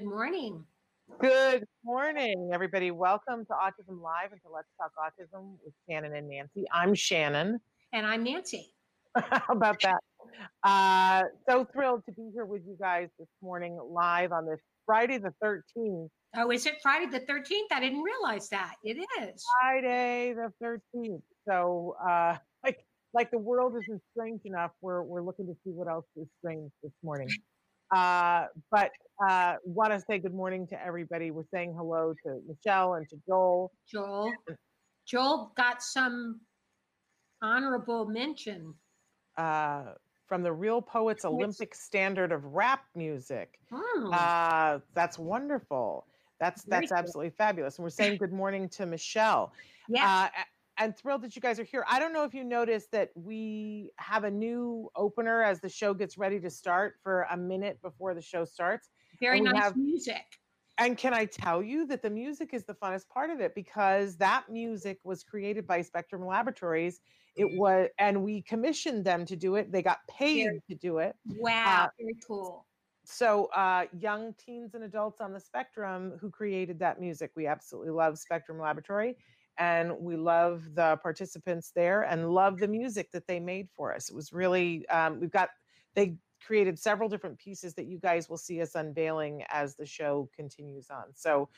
Good morning. Good morning, everybody. Welcome to Autism Live and to Let's Talk Autism with Shannon and Nancy. I'm Shannon. And I'm Nancy. How about that? Uh, so thrilled to be here with you guys this morning live on this Friday the 13th. Oh, is it Friday the 13th? I didn't realize that. It is. Friday the 13th. So, uh, like, like the world isn't strange enough, we're, we're looking to see what else is strange this morning. Uh, but uh, want to say good morning to everybody. We're saying hello to Michelle and to Joel. Joel. Joel got some honorable mention. Uh, from the Real Poets Olympic Standard of Rap Music. Hmm. Uh, that's wonderful. That's Very that's cool. absolutely fabulous. And we're saying good morning to Michelle. yeah. Uh, and thrilled that you guys are here. I don't know if you noticed that we have a new opener as the show gets ready to start for a minute before the show starts. Very nice have- music. And can I tell you that the music is the funnest part of it because that music was created by Spectrum Laboratories. It was, and we commissioned them to do it. They got paid Very- to do it. Wow. uh, very cool. So, uh, young teens and adults on the spectrum who created that music, we absolutely love Spectrum Laboratory, and we love the participants there, and love the music that they made for us. It was really, um, we've got they created several different pieces that you guys will see us unveiling as the show continues on. So,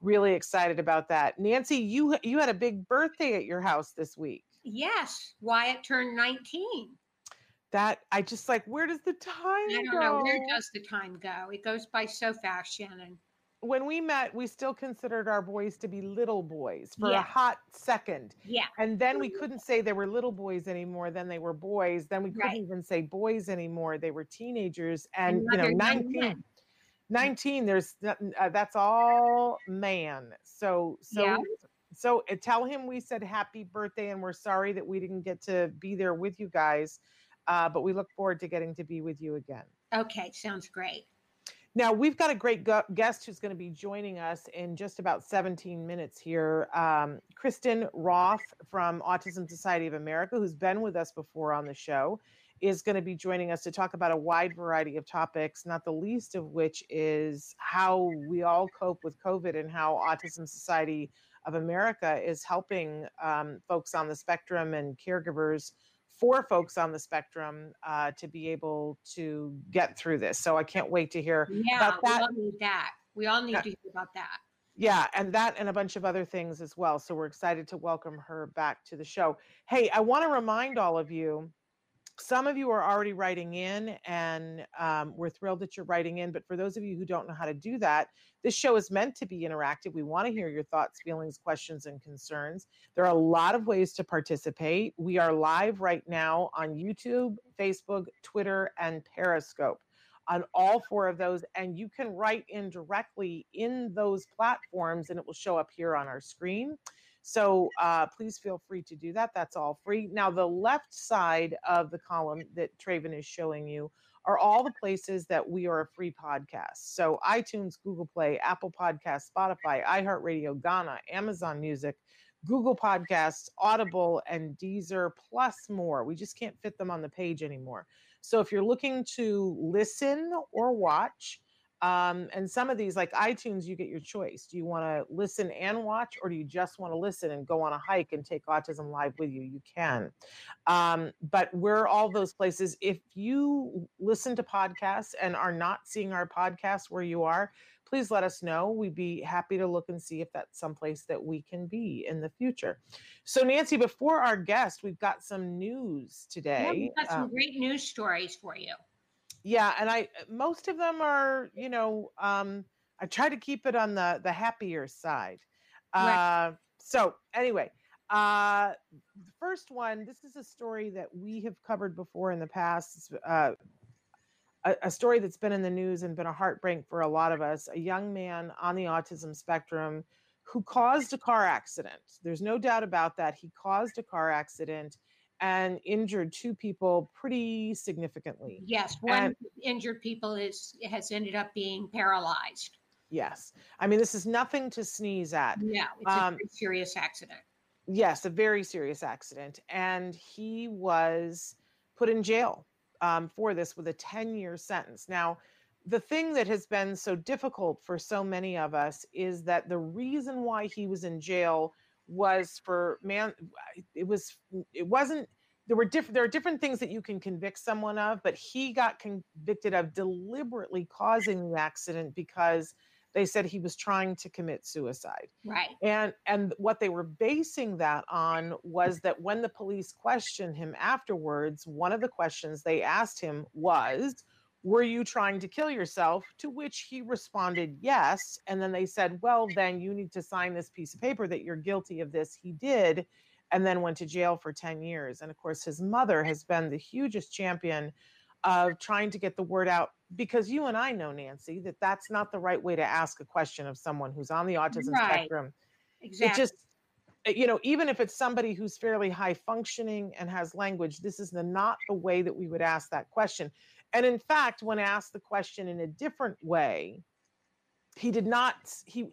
really excited about that. Nancy, you you had a big birthday at your house this week. Yes. Wyatt turned 19. That I just like, where does the time I don't go? know. Where does the time go? It goes by so fast, Shannon. When we met, we still considered our boys to be little boys for Yeah. a hot second. Yeah. And then we couldn't say they were little boys anymore. Then they were boys. Then we couldn't even say boys anymore. They were teenagers. And, now you know, they're 19, 19 there's uh, that's all man. So, so, Yeah. so uh, tell him we said happy birthday and we're sorry that we didn't get to be there with you guys. Uh, but we look forward to getting to be with you again. Okay. Sounds great. Now, we've got a great gu- guest who's going to be joining us in just about 17 minutes here. Um, Kristyn Roth from Autism Society of America, who's been with us before on the show, is going to be joining us to talk about a wide variety of topics, not the least of which is how we all cope with COVID and how Autism Society of America is helping um, folks on the spectrum and caregivers for folks on the spectrum uh, to be able to get through this. So I can't wait to hear Yeah. about We that. all need that. We all need Yeah. to hear about that. Yeah, and that and a bunch of other things as well. So we're excited to welcome her back to the show. Hey, I want to remind all of you. Some of you are already writing in, and um, we're thrilled that you're writing in. But for those of you who don't know how to do that, this show is meant to be interactive. We want to hear your thoughts, feelings, questions, and concerns. There are a lot of ways to participate. We are live right now on YouTube, Facebook, Twitter, and Periscope on all four of those. And you can write in directly in those platforms and it will show up here on our screen. So uh, please feel free to do that. That's all free. Now, the left side of the column that Traven is showing you are all the places that we are a free podcast. So iTunes, Google Play, Apple Podcasts, Spotify, iHeartRadio, Gaana, Amazon Music, Google Podcasts, Audible, and Deezer, plus more. We just can't fit them on the page anymore. So if you're looking to listen or watch, Um, and some of these, like iTunes, you get your choice. Do you want to listen and watch, or do you just want to listen and go on a hike and take Autism Live with you? You can. Um, but we're all those places. If you listen to podcasts and are not seeing our podcast where you are, please let us know. We'd be happy to look and see if that's someplace that we can be in the future. So, Nancy, before our guest, we've got some news today. Yeah, we've got some Um, great news stories for you. Yeah and i most of them are you know um i try to keep it on the the happier side. Right. uh so anyway uh the first one this is a story that we have covered before in the past. Uh a, a story that's been in the news and been a heartbreak for a lot of us a young man on the autism spectrum who caused a car accident. There's no doubt about that. He caused a car accident and injured two people pretty significantly Yes, one And- injured people is has ended up being paralyzed. Yes. I mean, this is nothing to sneeze at. No, it's Um, a serious accident. Yes, a very serious accident. And he was put in jail um, for this with a 10 year sentence. Now, the thing that has been so difficult for so many of us is that the reason why he was in jail was for man it was mm, it wasn't there were different there are different things that you can convict someone of but he got convicted of deliberately causing the accident because they said he was trying to commit suicide Right. and and what they were basing that on was that when the police questioned him afterwards one of the questions they asked him was were you trying to kill yourself to which he responded yes and then they said well then you need to sign this piece of paper that you're guilty of this he did and then went to jail for 10 years and of course his mother has been the hugest champion of trying to get the word out because you and I know Nancy that that's not the right way to ask a question of someone who's on the autism Right. spectrum Exactly. it just uh, you know even if it's somebody who's fairly high functioning and has language this is the not the way that we would ask that question and in fact when asked the question in a different way he did not he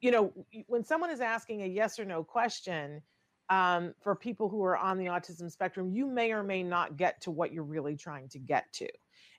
you know when someone is asking a yes or no question um, for people who are on the autism spectrum you may or may not get to what you're really trying to get to.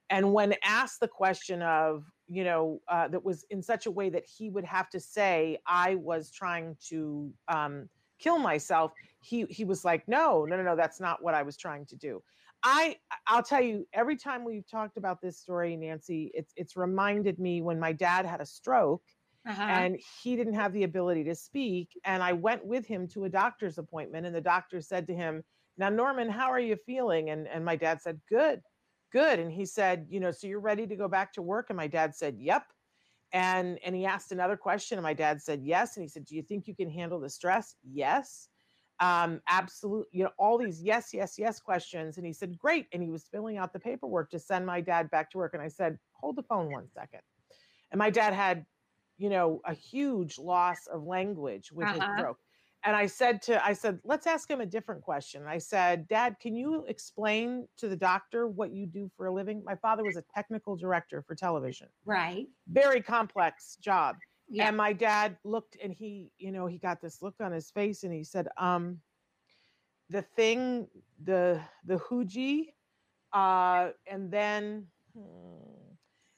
And when asked the question of you know uh, that was in such a way that he would have to say i was trying to um, kill myself he he was like no no no no that's not what i was trying to do i i'll tell you every time we've talked about this story nancy it's it's reminded me when my dad had a stroke uh-huh. and he didn't have the ability to speak and i went with him to a doctor's appointment and the doctor said to him now norman how are you feeling? And and my dad said good good. And he said you know so you're ready to go back to work? And my dad said yep. And and he asked another question and my dad said yes. And he said do you think you can handle the stress? Yes um absolutely you know all these yes yes yes questions and he said great and he was filling out the paperwork to send my dad back to work and i said hold the phone one second. And my dad had you know a huge loss of language with his Uh-huh. stroke and i said to i said let's ask him a different question. I said dad can you explain to the doctor what you do for a living? My father was a technical director for television. Right. very complex job Yeah. and my dad looked and he you know he got this look on his face and he said um the thing the the hooji uh and then hmm,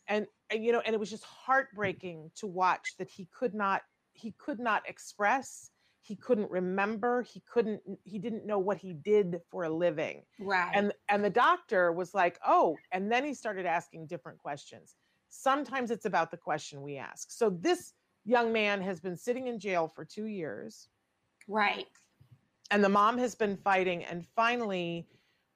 and, and you know and it was just heartbreaking to watch that he could not he could not express he couldn't remember he couldn't he didn't know what he did for a living right. and and the doctor was like oh and then he started asking different questions sometimes it's about the question we ask so this young man has been sitting in jail for two years right. and the mom has been fighting and finally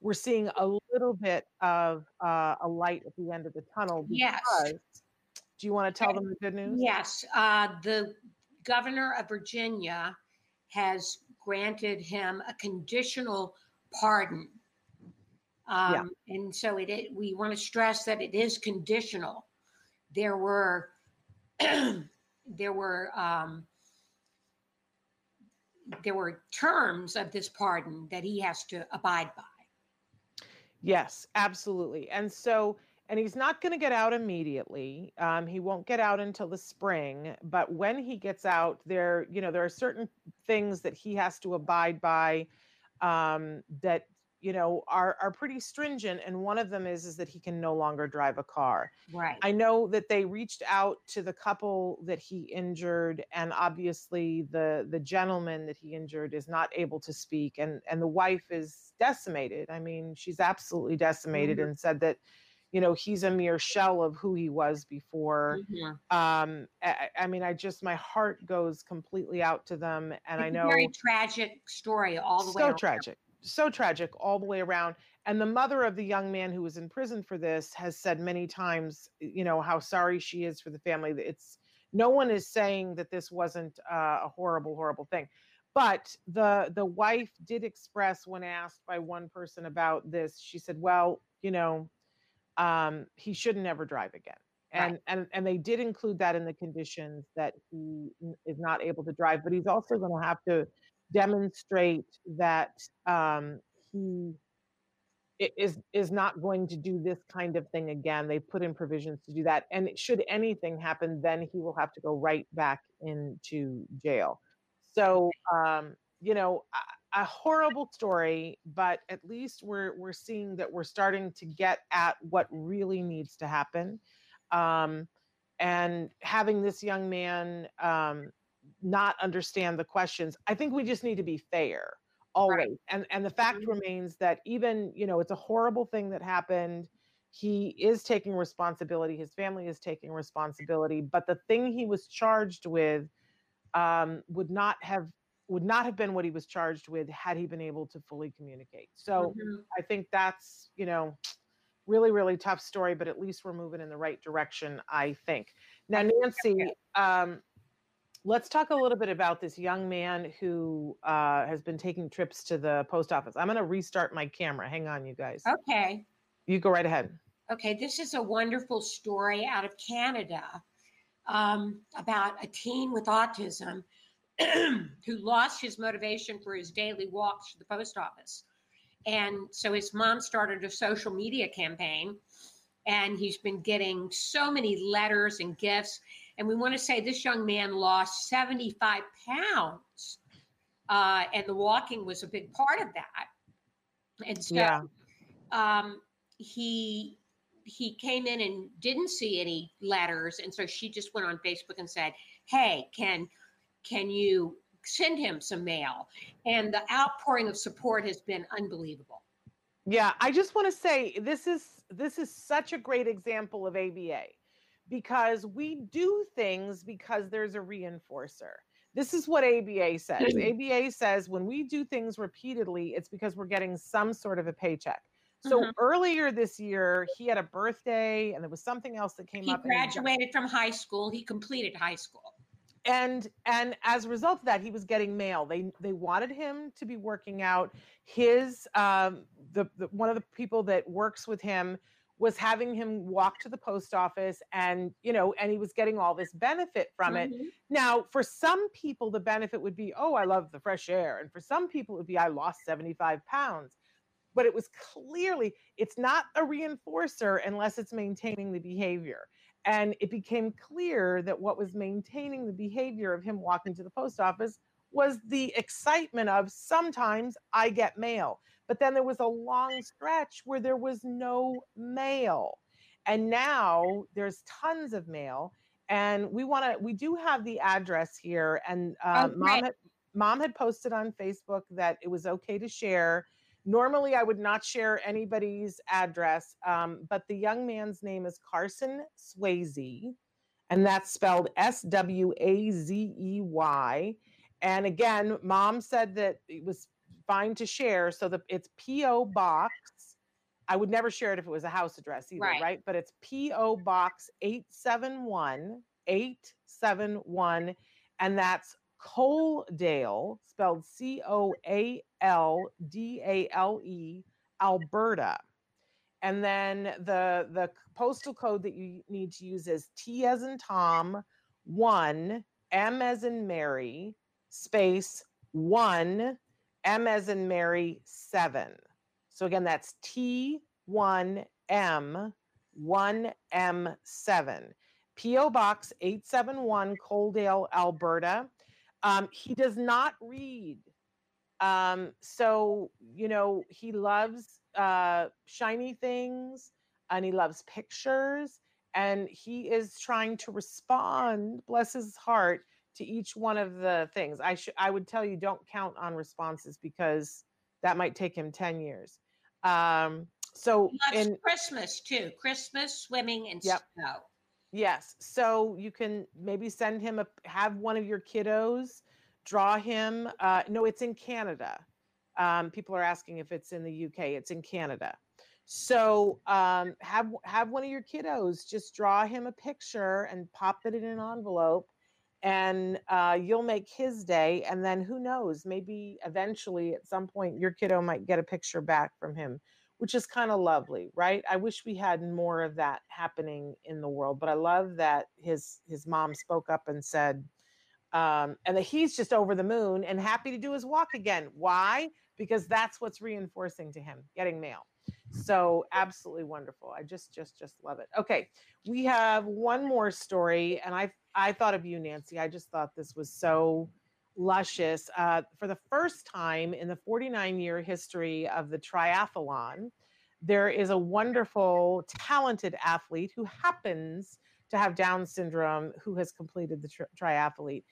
we're seeing a little bit of uh, a light at the end of the tunnel Yes. do you want to tell them the good news Yes. Uh, the governor of Virginia has granted him a conditional pardon. Um, Yeah. And so it, i- we want to stress that it is conditional. There were, there were, um, there were terms of this pardon that he has to abide by. Yes, absolutely. And so, and he's not going to get out immediately. Um, he won't get out until the spring. But when he gets out, there, you know, there are certain things that he has to abide by um, that you know, are are pretty stringent. And one of them is is that he can no longer drive a car. Right. I know that they reached out to the couple that he injured, and obviously the the gentleman that he injured is not able to speak, and and the wife is decimated. I mean, she's absolutely decimated, Mhm. and said that, you know, he's a mere shell of who he was before. Mhm. Um, I, I mean, I just my heart goes completely out to them, and I It's a know very tragic story all the way. so tragic so tragic all the way around and the mother of the young man who was in prison for this has said many times you know how sorry she is for the family that it's no one is saying that this wasn't uh, a horrible horrible thing but the the wife did express when asked by one person about this she said well you know um, he shouldn't ever drive again Right. and and and they did include that in the conditions that he is not able to drive but he's also going to have to demonstrate that um, he is is not going to do this kind of thing again. They put in provisions to do that, and should anything happen, then he will have to go right back into jail. So um, you know, a, a horrible story, but at least we're we're seeing that we're starting to get at what really needs to happen. Um, and having this young man um, not understand the questions. I think we just need to be fair always. And and the fact Mhm. remains that even, you know, it's a horrible thing that happened. He is taking responsibility, his family is taking responsibility, but the thing he was charged with um, would not have would not have been what he was charged with had he been able to fully communicate. So Mhm. I think that's, you know, really, really tough story, but at least we're moving in the right direction, I think. Now, Nancy, um, let's talk a little bit about this young man who uh, has been taking trips to the post office. I'm going to restart my camera. Hang on, you guys. Okay. You go right ahead. Okay, this is a wonderful story out of Canada um, about a teen with autism who lost his motivation for his daily walks to the post office. And so his mom started a social media campaign, and he's been getting so many letters and gifts. And we want to say this young man lost 75 pounds, uh, and the walking was a big part of that. And so Yeah. um, he he came in and didn't see any letters, and so she just went on Facebook and said, "Hey, can can you send him some mail?" And the outpouring of support has been unbelievable. Yeah, I just want to say this is this is such a great example of ABA because we do things because there's a reinforcer. This is what ABA says. ABA says when we do things repeatedly, it's because we're getting some sort of a paycheck. So Mhm. earlier this year, he had a birthday and there was something else that came He up. he graduated from high school. He completed high school. and and as a result of that he was getting mail they they wanted him to be working out his um the, the one of the people that works with him was having him walk to the post office and you know and he was getting all this benefit from it Mhm. now for some people the benefit would be oh i love the fresh air and for some people it would be i lost 75 pounds but it was clearly it's not a reinforcer unless it's maintaining the behavior and it became clear that what was maintaining the behavior of him walking to the post office was the excitement of sometimes I get mail. But then there was a long stretch where there was no mail. And now there's tons of mail. And we want to, we do have the address here. And uh, Oh, mom, had, mom had posted on Facebook that it was okay to share. Normally, I would not share anybody's address, um, but the young man's name is Carson Swazey, and that's spelled S W A Z E Y. And again, mom said that it was fine to share, so that it's P.O. Box. I would never share it if it was a house address either, Right. right? But it's P.O. Box 871 871, and that's Coaldale, spelled C O A L D A L E, Alberta. And then the the postal code that you need to use is T as in Tom, one, M as in Mary, space one, M as in Mary, seven. So again, that's T one M one M seven. P.O. Box 871, Coaldale, Alberta. Um, he does not read Um, so you know, he loves uh, shiny things, and he loves pictures, and he is trying to respond. Bless his heart to each one of the things. I should I would tell you don't count on responses because that might take him 10 years. Um, so in Christmas too. Christmas, swimming, and Yep. snow. yes, so you can maybe send him a have one of your kiddos draw him. Uh, no, it's in Canada. Um, people are asking if it's in the UK. It's in Canada. So um, have have one of your kiddos just draw him a picture and pop it in an envelope, and uh, you'll make his day. And then who knows? Maybe eventually, at some point, your kiddo might get a picture back from him, which is kind of lovely, right? I wish we had more of that happening in the world. But I love that his his mom spoke up and said, um, and that he's just over the moon and happy to do his walk again. Why? Because that's what's reinforcing to him getting mail. So absolutely wonderful. I just just just love it. Okay, we have one more story, and I I thought of you, Nancy. I just thought this was so luscious. Uh, for the first time in the 49 year history of the triathlon, there is a wonderful, talented athlete who happens to have Down syndrome who has completed the tri- triathlete.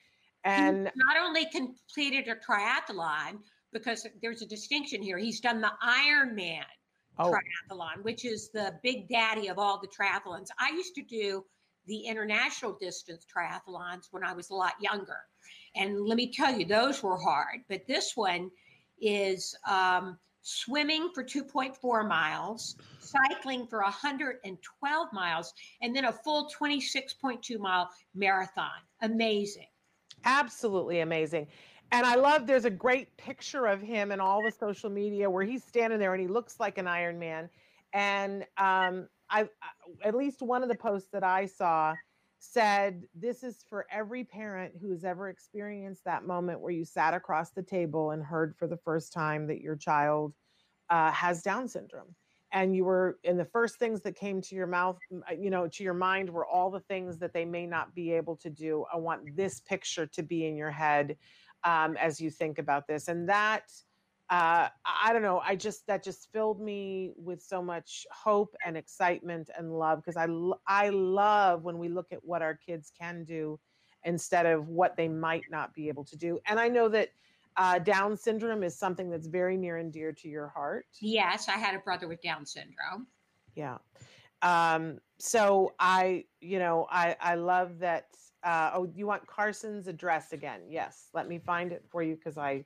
And not only completed a triathlon because there's a distinction here. He's done the Ironman oh, triathlon, which is the big daddy of all the triathlons. I used to do the international distance triathlons when I was a lot younger, and let me tell you, those were hard. But this one is um, swimming for 2.4 miles, cycling for 112 miles, and then a full 26.2 mile marathon. Amazing. absolutely amazing. And I love there's a great picture of him in all the social media where he's standing there and he looks like an Iron Man. And um, I, I- at least one of the posts that I saw said, This is for every parent who has ever experienced that moment where you sat across the table and heard for the first time that your child uh, has Down syndrome. And you were, and the first things that came to your mouth, uh, you know, to your mind were all the things that they may not be able to do. I want this picture to be in your head um, as you think about this. And that, uh, I don't know, I just, that just filled me with so much hope and excitement and love because I I love when we look at what our kids can do instead of what they might not be able to do. And I know that uh, Down syndrome is something that's very near and dear to your heart. Yes, I had a brother with Down syndrome. Yeah. Um, so I, you know, I I love that. Uh, oh, you want Carson's address again? Yes. Let me find it for you because I,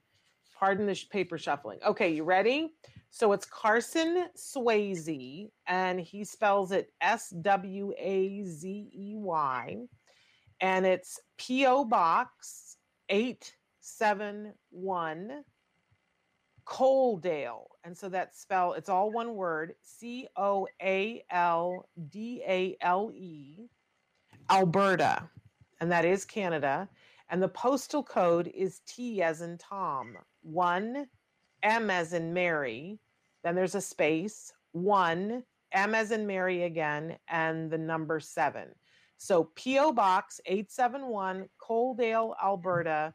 pardon the sh- paper shuffling. Okay, you ready? So it's Carson Swazey, and he spells it S W A Z E Y, and it's P.O. Box eight seven one. Coaldale. And so that spell, it's all one word C O A L D A L E, Alberta. And that is Canada. And the postal code is T as in Tom, 1 M as in Mary. Then there's a space, 1 M as in Mary again, and the number 7. So P.O. Box 871, Coaldale, Alberta,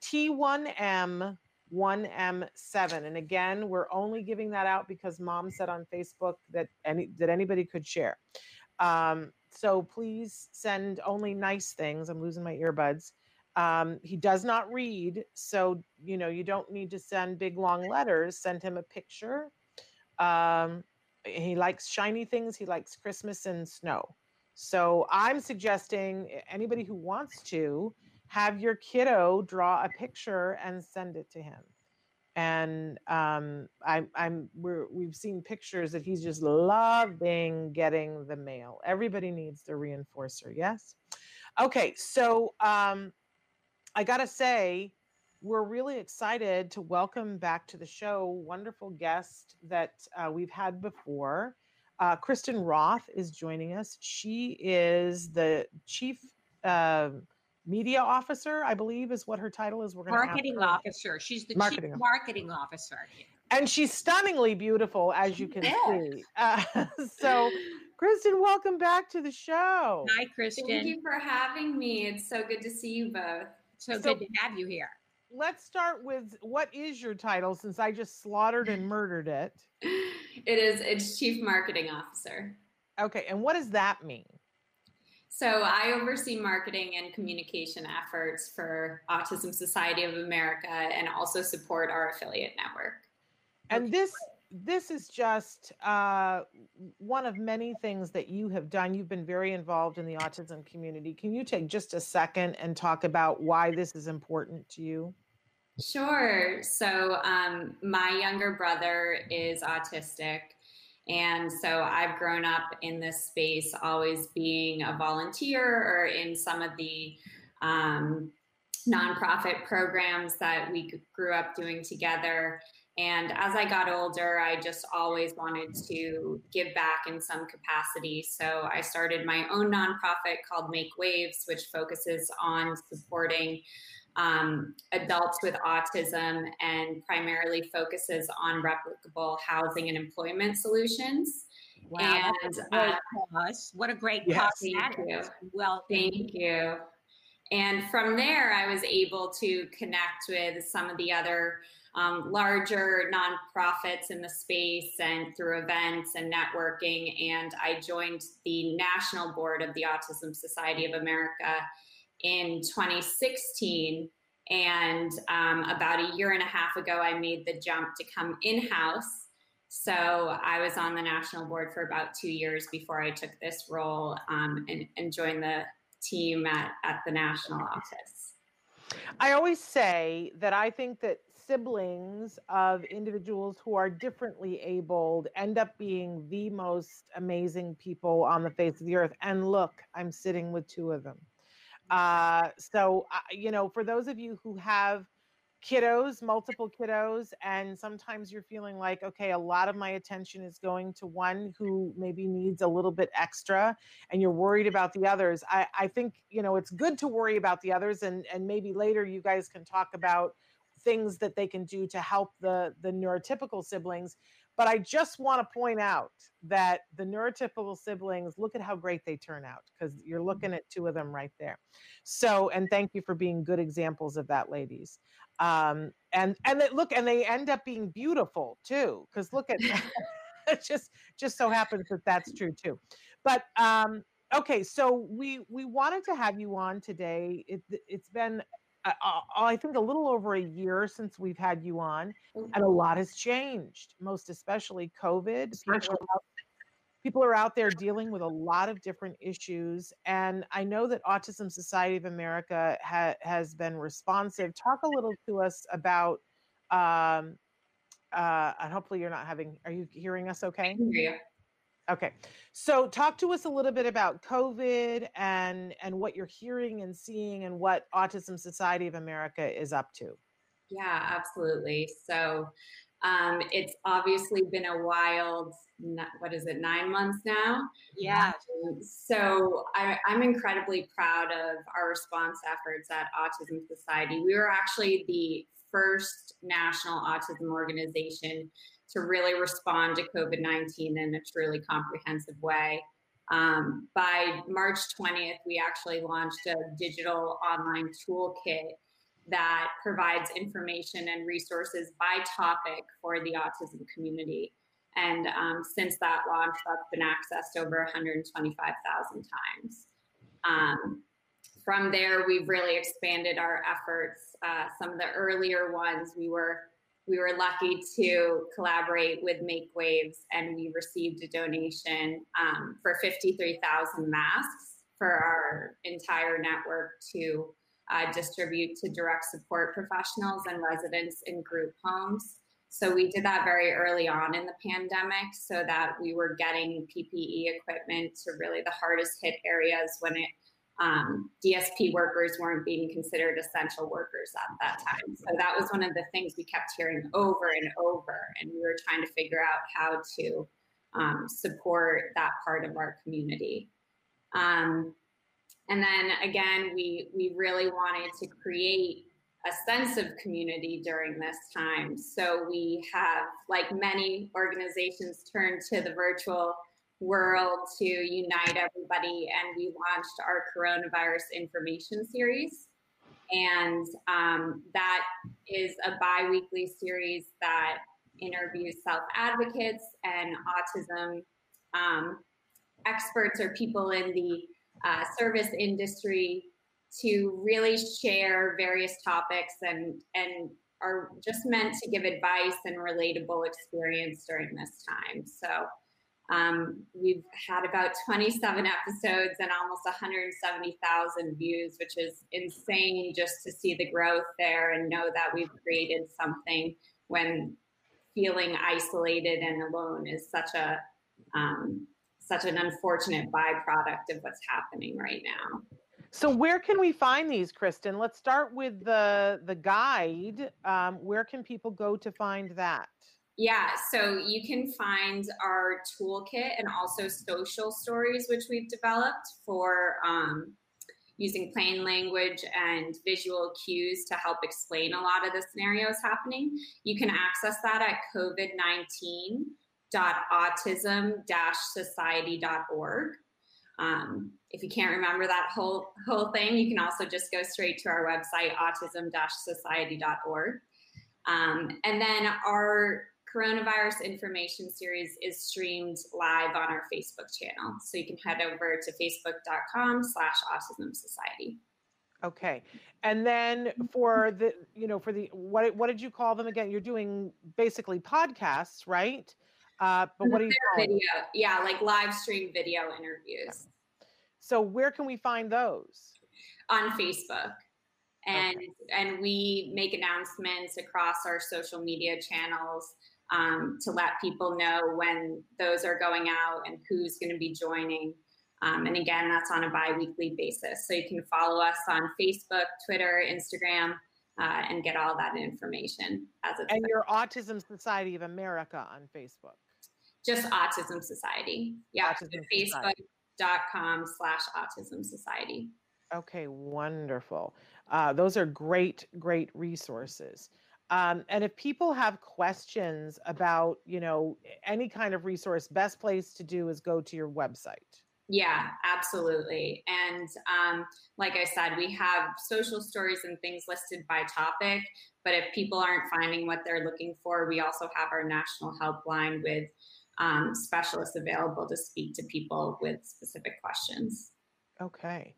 T1M 1M7. And again, we're only giving that out because mom said on Facebook that any that anybody could share. Um, so please send only nice things. I'm losing my earbuds. Um, he does not read, so you know you don't need to send big long letters. Send him a picture. Um, he likes shiny things. He likes Christmas and snow. So I'm suggesting anybody who wants to have your kiddo draw a picture and send it to him. And um, I'm, I'm, we're, we've seen pictures that he's just loving getting the mail. Everybody needs the reinforcer, yes? Okay, so um, I gotta say, we're really excited to welcome back to the show wonderful guest that uh, we've had before. Uh, Kristyn Roth is joining us. She is the chief uh, media officer, I believe, is what her title is. We're going Marketing officer. She's the Marketing chief marketing officer. and she's stunningly beautiful, as you can Yes. see. Uh, so, Kristyn, welcome back to the show. Hi, Kristyn. Thank you for having me. It's so good to see you both. So, So- good to have you here. let's start with what is your title since I just slaughtered and murdered it. It is it's chief marketing officer. Okay, and what does that mean? So I oversee marketing and communication efforts for Autism Society of America and also support our affiliate network. And this this is just uh, one of many things that you have done. You've been very involved in the autism community. Can you take just a second and talk about why this is important to you? Sure. So, um, my younger brother is autistic. And so I've grown up in this space, always being a volunteer or in some of the um, nonprofit programs that we grew up doing together. And as I got older, I just always wanted to give back in some capacity. So I started my own nonprofit called Make Waves, which focuses on supporting um, adults with autism and primarily focuses on replicable housing and employment solutions. Wow, and uh. What a great yes, cause thank you. Well, thank you. And from there, I was able to connect with some of the other um, larger nonprofits in the space and through events and networking. And I joined the national board of the Autism Society of America in 2016. And um, about a year and a half ago, I made the jump to come in house. So I was on the national board for about two years before I took this role um, and, and joined the team at, at the national office. I always say that I think that siblings of individuals who are differently abled end up being the most amazing people on the face of the earth. And look, I'm sitting with two of them. Uh, so, uh, you know, for those of you who have kiddos, multiple kiddos, and sometimes you're feeling like, okay, a lot of my attention is going to one who maybe needs a little bit extra, and you're worried about the others. I, I think, you know, it's good to worry about the others, and, and maybe later you guys can talk about things that they can do to help the the neurotypical siblings but I just want to point out that the neurotypical siblings, look at how great they turn out because you're mm-hmm. looking at two of them right there. So, and thank you for being good examples of that, ladies. Um, and and they, look, and they end up being beautiful too because look at it just just so happens that that's true too. But um, okay, so we we wanted to have you on today. It, it's been uh, I think a little over a year since we've had you on, and a mm-hmm. lot has changed, most especially COVID. People are, out, people are out there dealing with a lot of different issues. And I know that Autism Society of America ha- has been responsive. Talk a little to us about, um, uh, and hopefully you're not having, are you hearing us okay? Yeah. Okay. So talk to us a little bit about COVID and and what you're hearing and seeing and what Autism Society of America is up to. Yeah, absolutely. So um, it's obviously been a wild, what is it, nine months now? Yeah. Um, so I, I'm incredibly proud of our response efforts at Autism Society. We were actually the first national autism organization to really respond to COVID 19 in a truly comprehensive way. Um, by March 20th, we actually launched a digital online toolkit that provides information and resources by topic for the autism community. And um, since that launch, that's been accessed over 125,000 times. Um, from there, we've really expanded our efforts. Uh, some of the earlier ones, we were we were lucky to collaborate with Make Waves, and we received a donation um, for 53,000 masks for our entire network to uh, distribute to direct support professionals and residents in group homes. So we did that very early on in the pandemic so that we were getting PPE equipment to really the hardest hit areas when it um, DSP workers weren't being considered essential workers at that time. So that was one of the things we kept hearing over and over. And we were trying to figure out how to um, support that part of our community. Um, and then again, we, we really wanted to create a sense of community during this time. So we have, like many organizations, turned to the virtual world to unite everybody, and we launched our coronavirus information series. And um, that is a bi weekly series that interviews self advocates and autism um, experts or people in the uh, service industry to really share various topics and and are just meant to give advice and relatable experience during this time. So um, we've had about 27 episodes and almost 170,000 views, which is insane just to see the growth there and know that we've created something when feeling isolated and alone is such a um, such an unfortunate byproduct of what's happening right now. So where can we find these, Kristyn? Let's start with the the guide. Um, where can people go to find that? Yeah, so you can find our toolkit and also social stories, which we've developed for um, using plain language and visual cues to help explain a lot of the scenarios happening. You can access that at covid19.autism-society.org. Um, if you can't remember that whole whole thing, you can also just go straight to our website, autism-society.org. Um, and then our coronavirus information series is streamed live on our Facebook channel. So you can head over to facebook.com slash autism society. Okay. And then for the, you know, for the, what, what did you call them again? You're doing basically podcasts, right? Uh, but what do you video? Them? Yeah, like live stream video interviews. So where can we find those? On Facebook. And okay. and we make announcements across our social media channels um, to let people know when those are going out and who's going to be joining. Um, and again, that's on a bi weekly basis. So you can follow us on Facebook, Twitter, Instagram, uh, and get all that information as a and your autism society of america on facebook. Just autism society. Yeah facebook.com slash autism society. Okay wonderful. Uh, those are great great resources um, and if people have questions about, you know, any kind of resource, best place to do is go to your website. Yeah, absolutely. And um, like I said, we have social stories and things listed by topic. But if people aren't finding what they're looking for, we also have our national helpline with um, specialists available to speak to people with specific questions. Okay.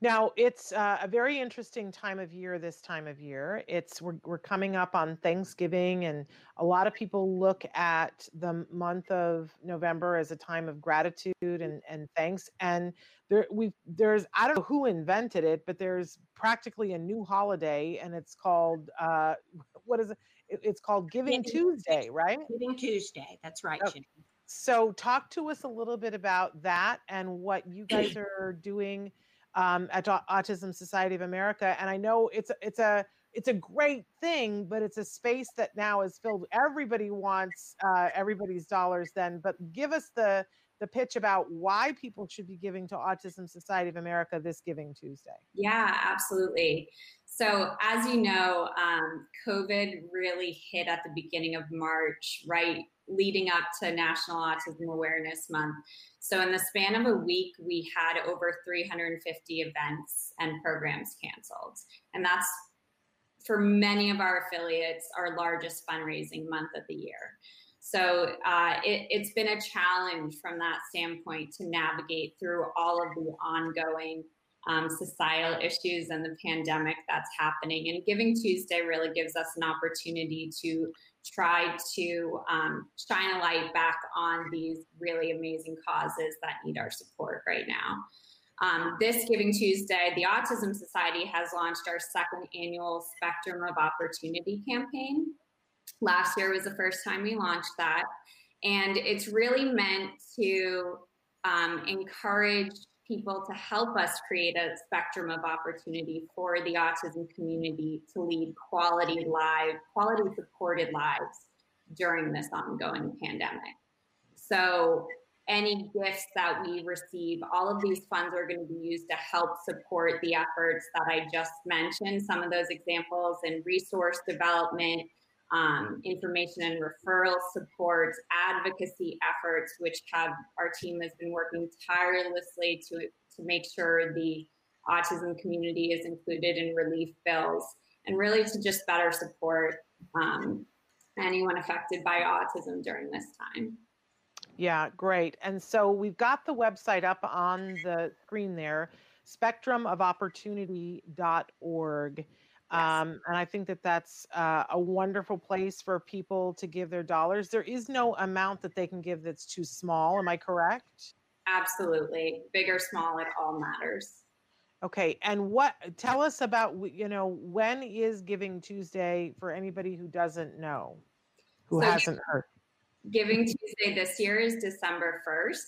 Now it's uh, a very interesting time of year. This time of year, it's we're we're coming up on Thanksgiving, and a lot of people look at the month of November as a time of gratitude and and thanks. And there we there's I don't know who invented it, but there's practically a new holiday, and it's called uh, what is it? It's called Giving, Giving Tuesday, right? Giving Tuesday. That's right. Okay. So talk to us a little bit about that and what you guys are doing um, at Autism Society of America. And I know it's it's a it's a great thing, but it's a space that now is filled. Everybody wants uh, everybody's dollars. Then, but give us the the pitch about why people should be giving to Autism Society of America this Giving Tuesday. Yeah, absolutely. So, as you know, um, COVID really hit at the beginning of March, right leading up to National Autism Awareness Month. So, in the span of a week, we had over 350 events and programs canceled. And that's for many of our affiliates, our largest fundraising month of the year. So uh, it, has been a challenge from that standpoint to navigate through all of the ongoing um, societal issues and the pandemic that's happening. And Giving Tuesday really gives us an opportunity to try to um, shine a light back on these really amazing causes that need our support right now. Um, this Giving Tuesday, the Autism Society has launched our second annual Spectrum of Opportunity campaign. Last year was the first time we launched that. And it's really meant to um, encourage people to help us create a spectrum of opportunity for the autism community to lead quality live, quality supported lives during this ongoing pandemic. So any gifts that we receive, all of these funds are going to be used to help support the efforts that I just mentioned. Some of those examples in resource development, um, information and referral support, advocacy efforts, which have our team has been working tirelessly to to make sure the autism community is included in relief bills, and really to just better support um, anyone affected by autism during this time. Yeah, great. And so we've got the website up on the screen there, spectrumofopportunity.org. Yes. Um, and I think that that's uh, a wonderful place for people to give their dollars. There is no amount that they can give that's too small. Am I correct? Absolutely. Big or small, it all matters. Okay. And what, tell us about, you know, when is Giving Tuesday for anybody who doesn't know, who So- hasn't heard? Giving Tuesday this year is December 1st,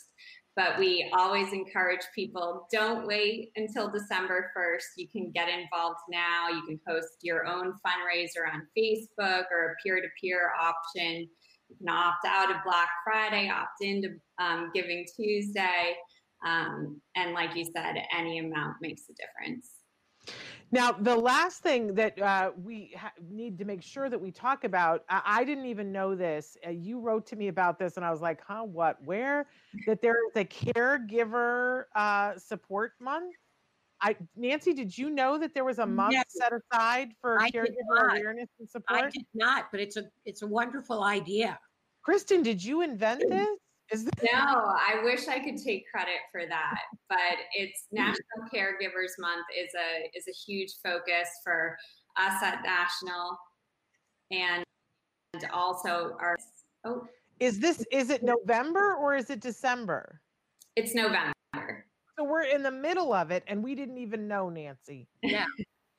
but we always encourage people don't wait until December 1st. You can get involved now. You can host your own fundraiser on Facebook or a peer to peer option. You can opt out of Black Friday, opt into um, Giving Tuesday. Um, and like you said, any amount makes a difference. Now, the last thing that uh, we ha- need to make sure that we talk about, I, I didn't even know this. Uh, you wrote to me about this, and I was like, huh, what, where? That there is a caregiver uh, support month. I, Nancy, did you know that there was a month No. set aside for I caregiver awareness and support? I did not, but it's a it's a wonderful idea. Kristyn, did you invent this? Is this, No, I wish I could take credit for that, but it's hmm. National Caregivers Month is a is a huge focus for us at National, and also our oh, is this is it November or is it December? it's November. So we're in the middle of it, and we didn't even know, Nancy. Yeah.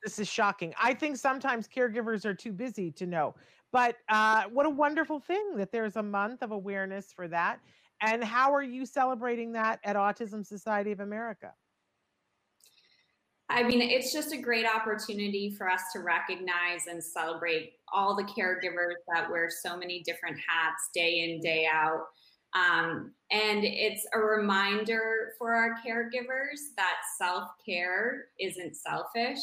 this is shocking. I think sometimes caregivers are too busy to know. But uh, what a wonderful thing that there's a month of awareness for that. And how are you celebrating that at Autism Society of America? I mean, it's just a great opportunity for us to recognize and celebrate all the caregivers that wear so many different hats day in, day out. Um, and it's a reminder for our caregivers that self care isn't selfish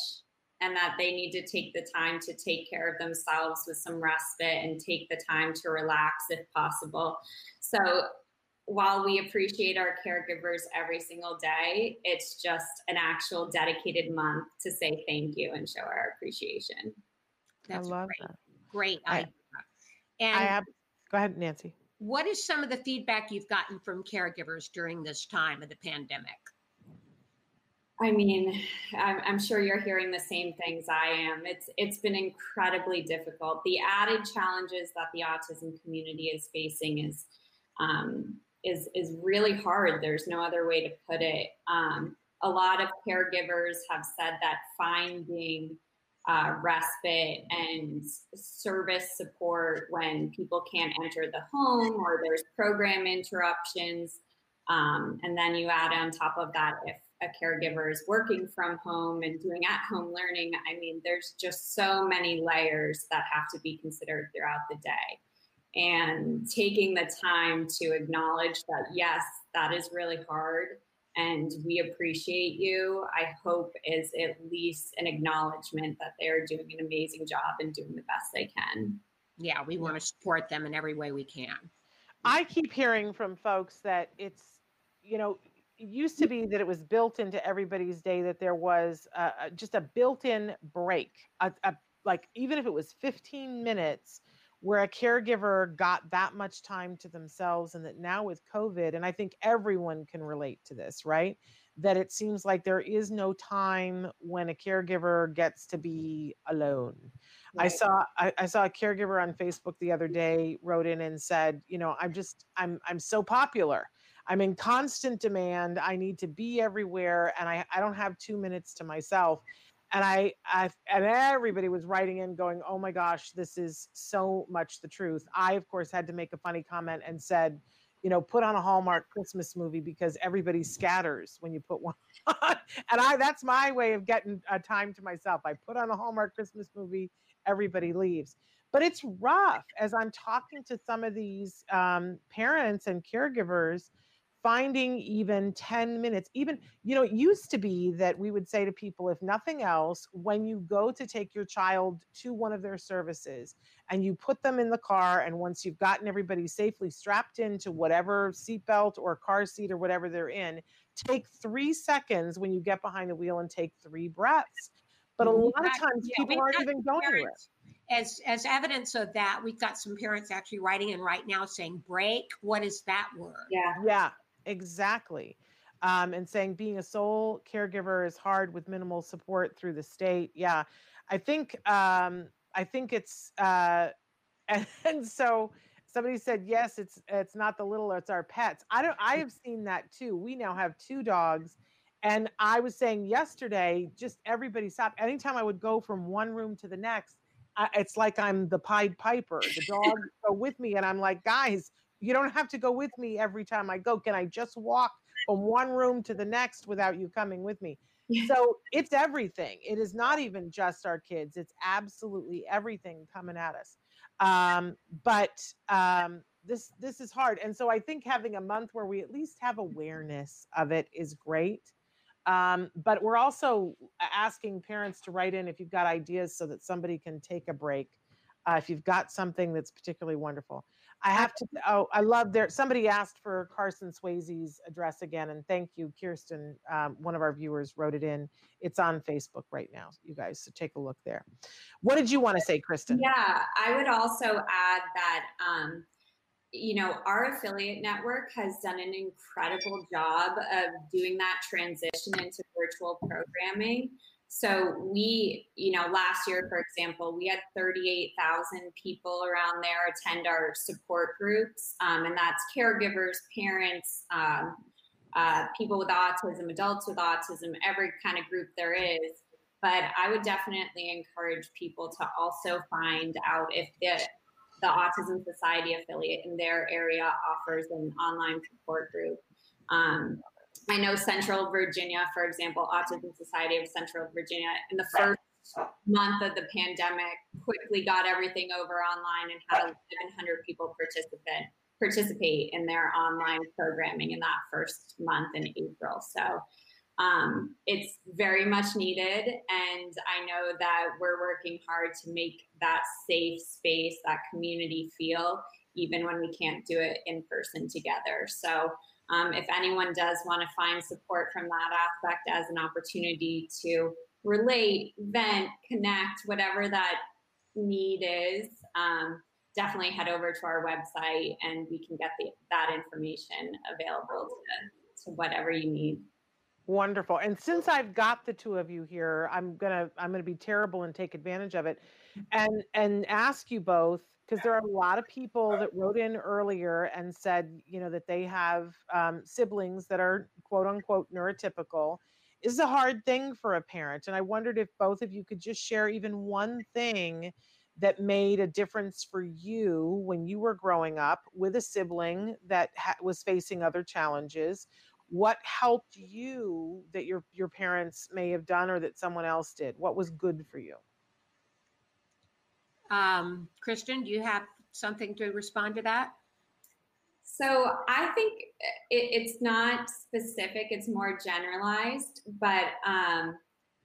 and that they need to take the time to take care of themselves with some respite and take the time to relax if possible. So, while we appreciate our caregivers every single day, it's just an actual dedicated month to say thank you and show our appreciation. That's I love great. that. Great I- idea. And I have, go ahead, Nancy. what is some of the feedback you've gotten from caregivers during this time of the pandemic? I mean, I'm, sure you're hearing the same things I am. It's it's been incredibly difficult. The added challenges that the autism community is facing is um, is is really hard. There's no other way to put it. Um, a lot of caregivers have said that finding uh, respite and service support when people can't enter the home or there's program interruptions. Um, and then you add on top of that if a caregiver is working from home and doing at home learning. I mean, there's just so many layers that have to be considered throughout the day. And taking the time to acknowledge that, yes, that is really hard and we appreciate you, I hope is at least an acknowledgement that they're doing an amazing job and doing the best they can. Yeah, we want to support them in every way we can. I keep hearing from folks that it's, you know, it used to be that it was built into everybody's day that there was uh, just a built-in break, a, a, like even if it was 15 minutes, where a caregiver got that much time to themselves, and that now with COVID, and I think everyone can relate to this, right? That it seems like there is no time when a caregiver gets to be alone. I saw I, I saw a caregiver on Facebook the other day wrote in and said, you know, I'm just I'm I'm so popular. I'm in constant demand. I need to be everywhere and I, I don't have two minutes to myself. And I, I and everybody was writing in going, oh my gosh, this is so much the truth. I of course had to make a funny comment and said, you know, put on a Hallmark Christmas movie because everybody scatters when you put one on. and I that's my way of getting uh, time to myself. I put on a Hallmark Christmas movie everybody leaves. But it's rough as I'm talking to some of these um, parents and caregivers, finding even 10 minutes. Even, you know, it used to be that we would say to people, if nothing else, when you go to take your child to one of their services and you put them in the car, and once you've gotten everybody safely strapped into whatever seatbelt or car seat or whatever they're in, take three seconds when you get behind the wheel and take three breaths. But a Mhm. lot of times yeah, people we've aren't even going to it. As as evidence of that, we've got some parents actually writing in right now saying break. What is that word? Yeah. Yeah, exactly. Um, and saying being a sole caregiver is hard with minimal support through the state. Yeah, I think um, I think it's uh, and, and so somebody said yes, it's it's not the little, it's our pets. I don't. I have seen that too. We now have two dogs. And I was saying yesterday, just everybody stop. Anytime I would go from one room to the next, I, it's like I'm the Pied Piper. The dogs go with me, and I'm like, guys, you don't have to go with me every time I go. Can I just walk from one room to the next without you coming with me? So it's everything. It is not even just our kids. It's absolutely everything coming at us. Um, but um, this this is hard, and so I think having a month where we at least have awareness of it is great. Um, but we're also asking parents to write in if you've got ideas so that somebody can take a break. Uh, if you've got something that's particularly wonderful, I have to. Oh, I love there. Somebody asked for Carson Swazey's address again, and thank you, Kirsten. Um, one of our viewers wrote it in. It's on Facebook right now, you guys. So take a look there. What did you want to say, Kristyn? Yeah, I would also add that, um, you know, our affiliate network has done an incredible job of doing that transition into virtual programming. So we, you know, last year, for example, we had 38,000 people around there attend our support groups, um, and that's caregivers, parents, um, uh, people with autism, adults with autism, every kind of group there is. But I would definitely encourage people to also find out if the the Autism Society affiliate in their area offers an online support group. Um, I know Central Virginia, for example, Autism Society of Central Virginia, in the first month of the pandemic, quickly got everything over online and had 1,100 people participate participate in their online programming in that first month in April. So um, it's very much needed, and I know that we're working hard to make that safe space, that community feel, even when we can't do it in person together. So um, if anyone does want to find support from that aspect as an opportunity to relate, vent, connect, whatever that need is, um, definitely head over to our website and we can get the, that information available to, to whatever you need. Wonderful. And since I've got the two of you here, I'm gonna I'm gonna be terrible and take advantage of it, and and ask you both because there are a lot of people that wrote in earlier and said you know that they have um, siblings that are quote unquote neurotypical. Is a hard thing for a parent, and I wondered if both of you could just share even one thing that made a difference for you when you were growing up with a sibling that ha- was facing other challenges. What helped you that your your parents may have done or that someone else did? What was good for you Um, do you have something to respond to that? So I think it, it's not specific; it's more generalized. But um,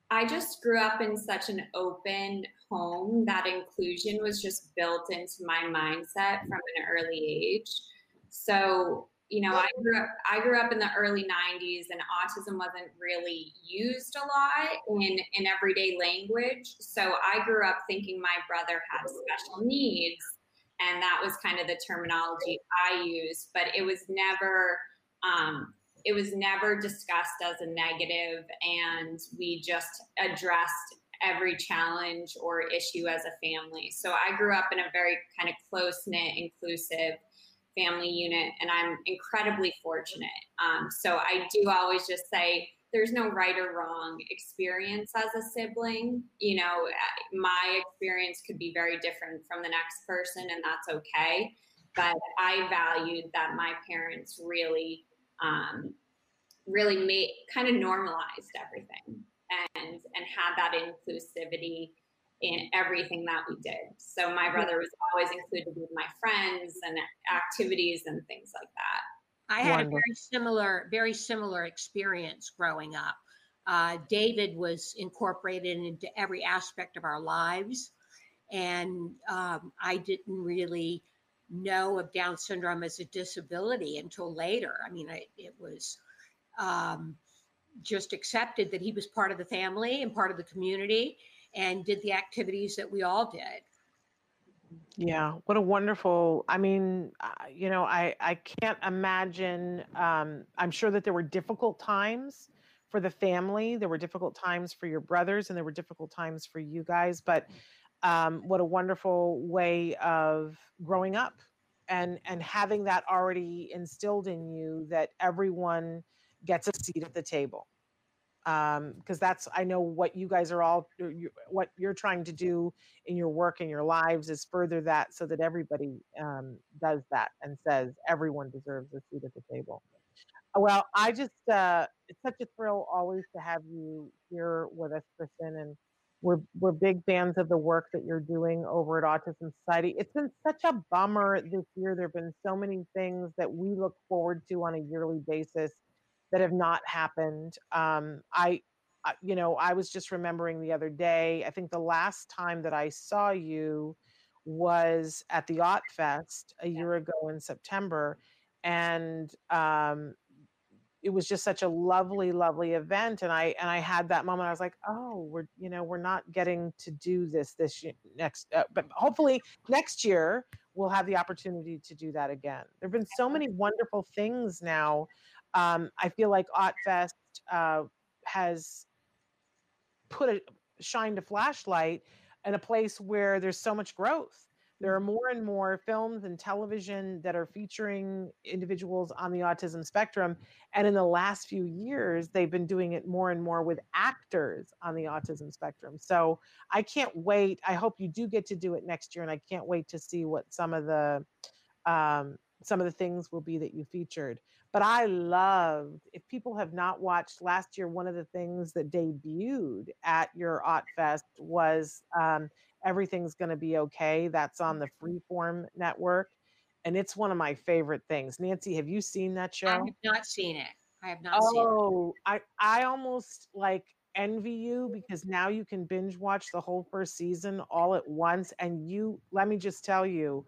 I just grew up in such an open home that inclusion was just built into my mindset from an early age. So you know, I grew up I grew up in the early 90s and autism wasn't really used a lot in in everyday language. So I grew up thinking my brother had special needs and that was kind of the terminology I used, but it was never um, it was never discussed as a negative and we just addressed every challenge or issue as a family. So I grew up in a very kind of close knit, inclusive family unit, and I'm incredibly fortunate. Um, so I do always just say there's no right or wrong experience as a sibling. You know, my experience could be very different from the next person, and that's okay. But I valued that my parents really, um, really made kind of normalized everything and and had that inclusivity in everything that we did. So my brother was always included with my friends and activities and things like that. I had Wonderful. a very similar, very similar experience growing up. Uh, David was incorporated into every aspect of our lives, and um, I didn't really know of Down syndrome as a disability until later. I mean, I, it was um, just accepted that he was part of the family and part of the community and did the activities that we all did. Yeah, what a wonderful. I mean, uh, you know, I I can't imagine. Um, I'm sure that there were difficult times for the family. There were difficult times for your brothers, and there were difficult times for you guys. But um, what a wonderful way of growing up, and and having that already instilled in you that everyone gets a seat at the table um because that's i know what you guys are all you, what you're trying to do in your work and your lives is further that so that everybody um does that and says everyone deserves a seat at the table. Well i just uh it's such a thrill always to have you here with us kristyn and we're we're big fans of the work that you're doing over at autism society. It's been such a bummer this year. There have been so many things that we look forward to on a yearly basis that have not happened. Um, I, you know, I was just remembering the other day. I think the last time that I saw you was at the Ot Fest a year ago in September, and um, it was just such a lovely, lovely event. And I and I had that moment. I was like, oh, we're you know we're not getting to do this this next, uh, but hopefully next year we'll have the opportunity to do that again. There've been so many wonderful things now um, I feel like Autfest uh, has put a shined a flashlight in a place where there's so much growth. There are more and more films and television that are featuring individuals on the autism spectrum. And in the last few years, they've been doing it more and more with actors on the autism spectrum. So I can't wait. I hope you do get to do it next year. And I can't wait to see what some of the um, some of the things will be that you featured. But I loved, if people have not watched last year, one of the things that debuted at your Ot Fest was um, Everything's Gonna Be Okay. That's on the Freeform network. And it's one of my favorite things. Nancy, have you seen that show? I have not seen it. I have not seen it. oh, I, I almost like envy you because now you can binge watch the whole first season all at once. And you, let me just tell you,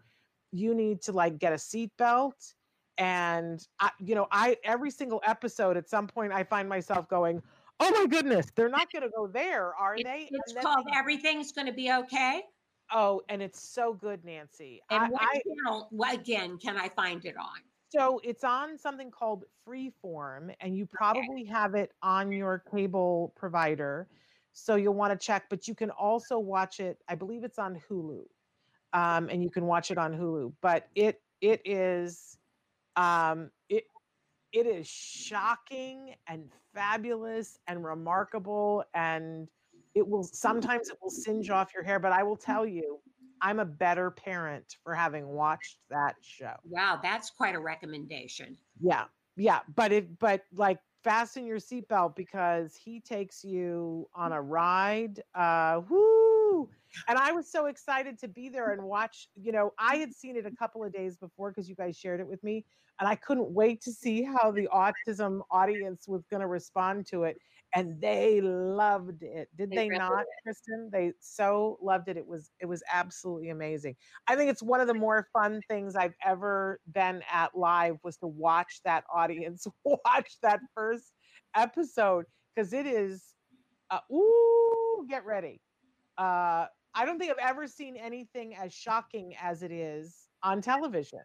you need to like get a seatbelt and I, you know i every single episode at some point i find myself going oh my goodness they're not going to go there are they? It's called they, everything's going to be okay. Oh and it's so good nancy. And I, what I, channel again can i find it on? So it's on something called freeform and you probably okay. have it on your cable provider so you'll want to check but you can also watch it i believe it's on hulu um, and you can watch it on hulu but it it is um, it it is shocking and fabulous and remarkable, and it will sometimes it will singe off your hair. But I will tell you, I'm a better parent for having watched that show. Wow, that's quite a recommendation. Yeah, yeah, but it but like fasten your seatbelt because he takes you on a ride. Uh, whoo! And I was so excited to be there and watch. You know, I had seen it a couple of days before because you guys shared it with me, and I couldn't wait to see how the autism audience was going to respond to it. And they loved it. Did they, they really not, did. Kristyn? They so loved it. It was it was absolutely amazing. I think it's one of the more fun things I've ever been at live was to watch that audience watch that first episode because it is uh, ooh, get ready. Uh, I don't think I've ever seen anything as shocking as it is on television.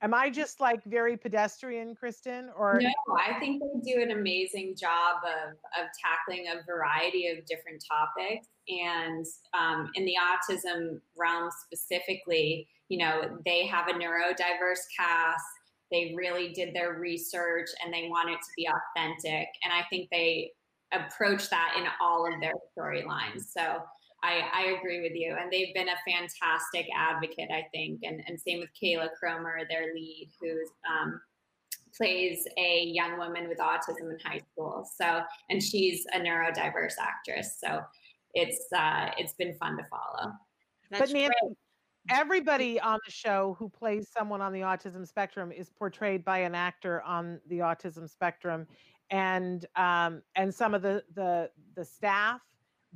Am I just like very pedestrian, Kristyn? Or no, I think they do an amazing job of of tackling a variety of different topics. And um, in the autism realm specifically, you know, they have a neurodiverse cast. They really did their research and they want it to be authentic. And I think they approach that in all of their storylines. So I, I agree with you. And they've been a fantastic advocate, I think. And, and same with Kayla Cromer, their lead, who um, plays a young woman with autism in high school. So, and she's a neurodiverse actress. So it's, uh, it's been fun to follow. That's but Nancy, great. everybody on the show who plays someone on the autism spectrum is portrayed by an actor on the autism spectrum. And, um, and some of the, the, the staff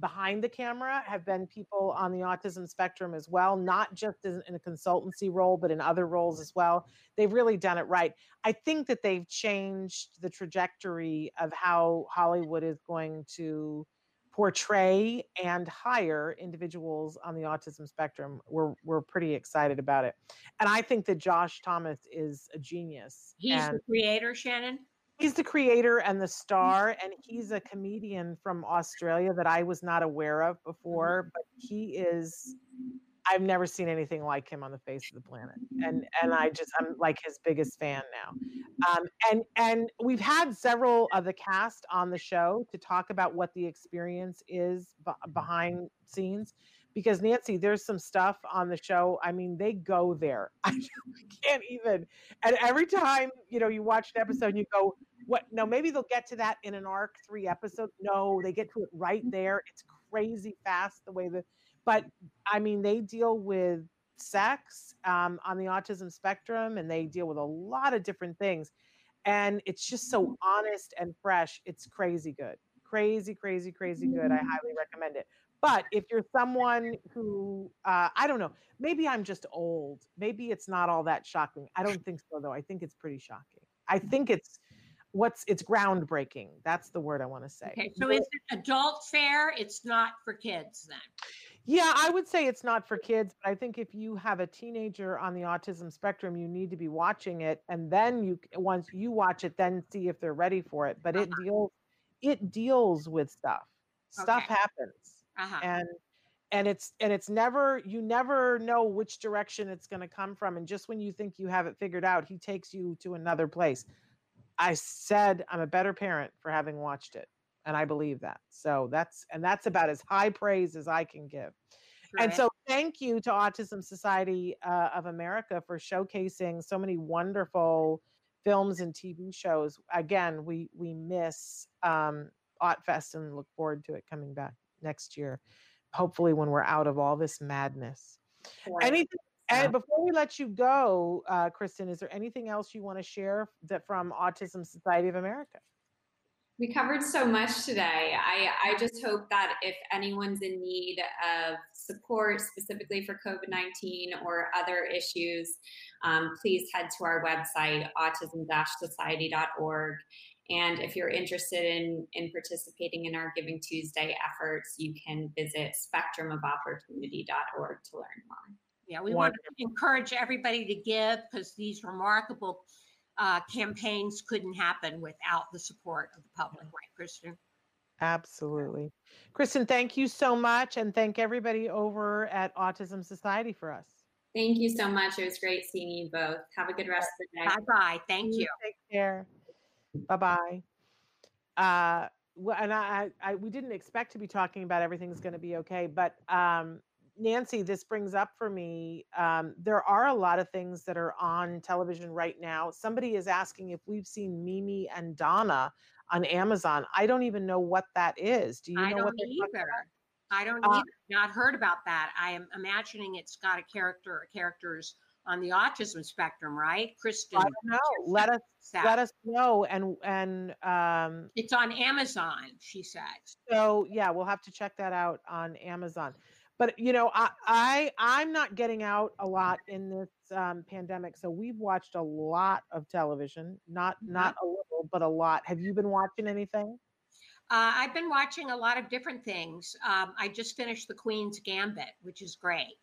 behind the camera have been people on the autism spectrum as well, not just in, a consultancy role, but in other roles as well. They've really done it right. I think that they've changed the trajectory of how Hollywood is going to portray and hire individuals on the autism spectrum. We're we're pretty excited about it. And I think that Josh Thomas is a genius. He's and- the creator, Shannon he's the creator and the star and he's a comedian from australia that i was not aware of before but he is i've never seen anything like him on the face of the planet and and i just i'm like his biggest fan now um, and and we've had several of the cast on the show to talk about what the experience is b- behind scenes because Nancy, there's some stuff on the show. I mean, they go there. I can't even. And every time, you know, you watch an episode and you go, what no maybe they'll get to that in an arc three episodes. No they get to it right there. It's crazy fast the way the but i mean they deal with sex um, on the autism spectrum and they deal with a lot of different things and it's just so honest and fresh it's crazy good. Crazy crazy crazy good. I highly recommend it. But if you're someone who uh, i don't know maybe i'm just old. Maybe it's not all that shocking. I don't think so though. I think it's pretty shocking. I think it's what's it's groundbreaking. That's the word I want to say. Okay, so is it adult fare? It's not for kids then. Yeah, I would say it's not for kids, but I think if you have a teenager on the autism spectrum, you need to be watching it and then you once you watch it then see if they're ready for it. But uh-huh. it deals it deals with stuff. Stuff happens. Uh-huh. And and it's and it's never you never know which direction it's going to come from and just when you think you have it figured out, he takes you to another place. I said I'm a better parent for having watched it. And I believe that. So that's, and that's about as high praise as I can give. Right. And so thank you to Autism Society uh, of America for showcasing so many wonderful films and TV shows. Again, we, we miss um, Autfest and look forward to it coming back next year. Hopefully when we're out of all this madness. Right. Anything and before we let you go, uh, Kristyn, is there anything else you want to share that from Autism Society of America? We covered so much today. I, I just hope that if anyone's in need of support specifically for COVID 19 or other issues, um, please head to our website, autism society.org. And if you're interested in, in participating in our Giving Tuesday efforts, you can visit spectrumofopportunity.org to learn more. Yeah, we want to encourage everybody to give because these remarkable uh, campaigns couldn't happen without the support of the public, right, Kristyn? Absolutely. Kristyn, thank you so much. And thank everybody over at Autism Society for us. Thank you so much. It was great seeing you both. Have a good rest of the day. Bye bye. Thank you. Take care. Bye bye. Uh, well, and I, I, we didn't expect to be talking about everything's going to be okay, but um, Nancy, this brings up for me um, there are a lot of things that are on television right now. Somebody is asking if we've seen Mimi and Dona on Amazon. I don't even know what that is. Do you know I what they're either. I don't uh, either. Not heard about that. I am imagining it's got a character or characters on the autism spectrum, right? Kristyn. I don't know. Let us let us know. And and um, it's on Amazon. She said. So yeah, we'll have to check that out on Amazon but you know i, I i'm not getting out a lot in this um, pandemic so we've watched a lot of television not mm-hmm. not a little but a lot. Have you been watching anything? Uh, i've been watching a lot of different things. Um, i just finished the queen's gambit which is great.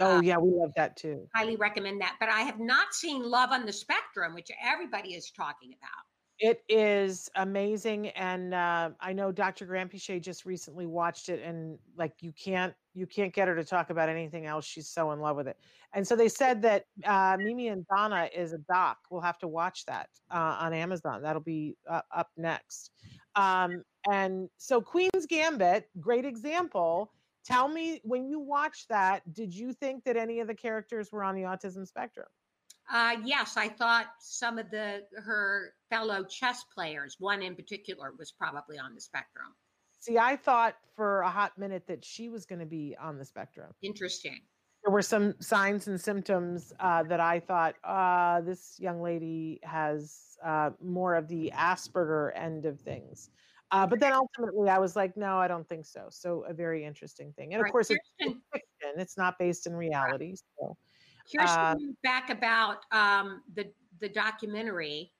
Oh um, yeah we love that too. highly recommend that but i have not seen love on the spectrum which everybody is talking about. It is amazing, and uh, I know Dr. Granpeesheh just recently watched it, and like you can't you can't get her to talk about anything else. She's so in love with it. And so they said that uh, Mimi and Dona is a doc. We'll have to watch that uh, on Amazon. That'll be uh, up next. Um, and so Queen's Gambit, great example. Tell me when you watched that, did you think that any of the characters were on the autism spectrum? Uh, yes, I thought some of the her fellow chess players, one in particular, was probably on the spectrum. See, I thought for a hot minute that she was going to be on the spectrum. Interesting. There were some signs and symptoms uh, that I thought uh, this young lady has uh, more of the Asperger end of things. Uh, but then ultimately, I was like, no, I don't think so. So a very interesting thing, and of Right, course, it's, it's fiction; it's not based in reality. So Kirsten Uh, back about um, the the documentary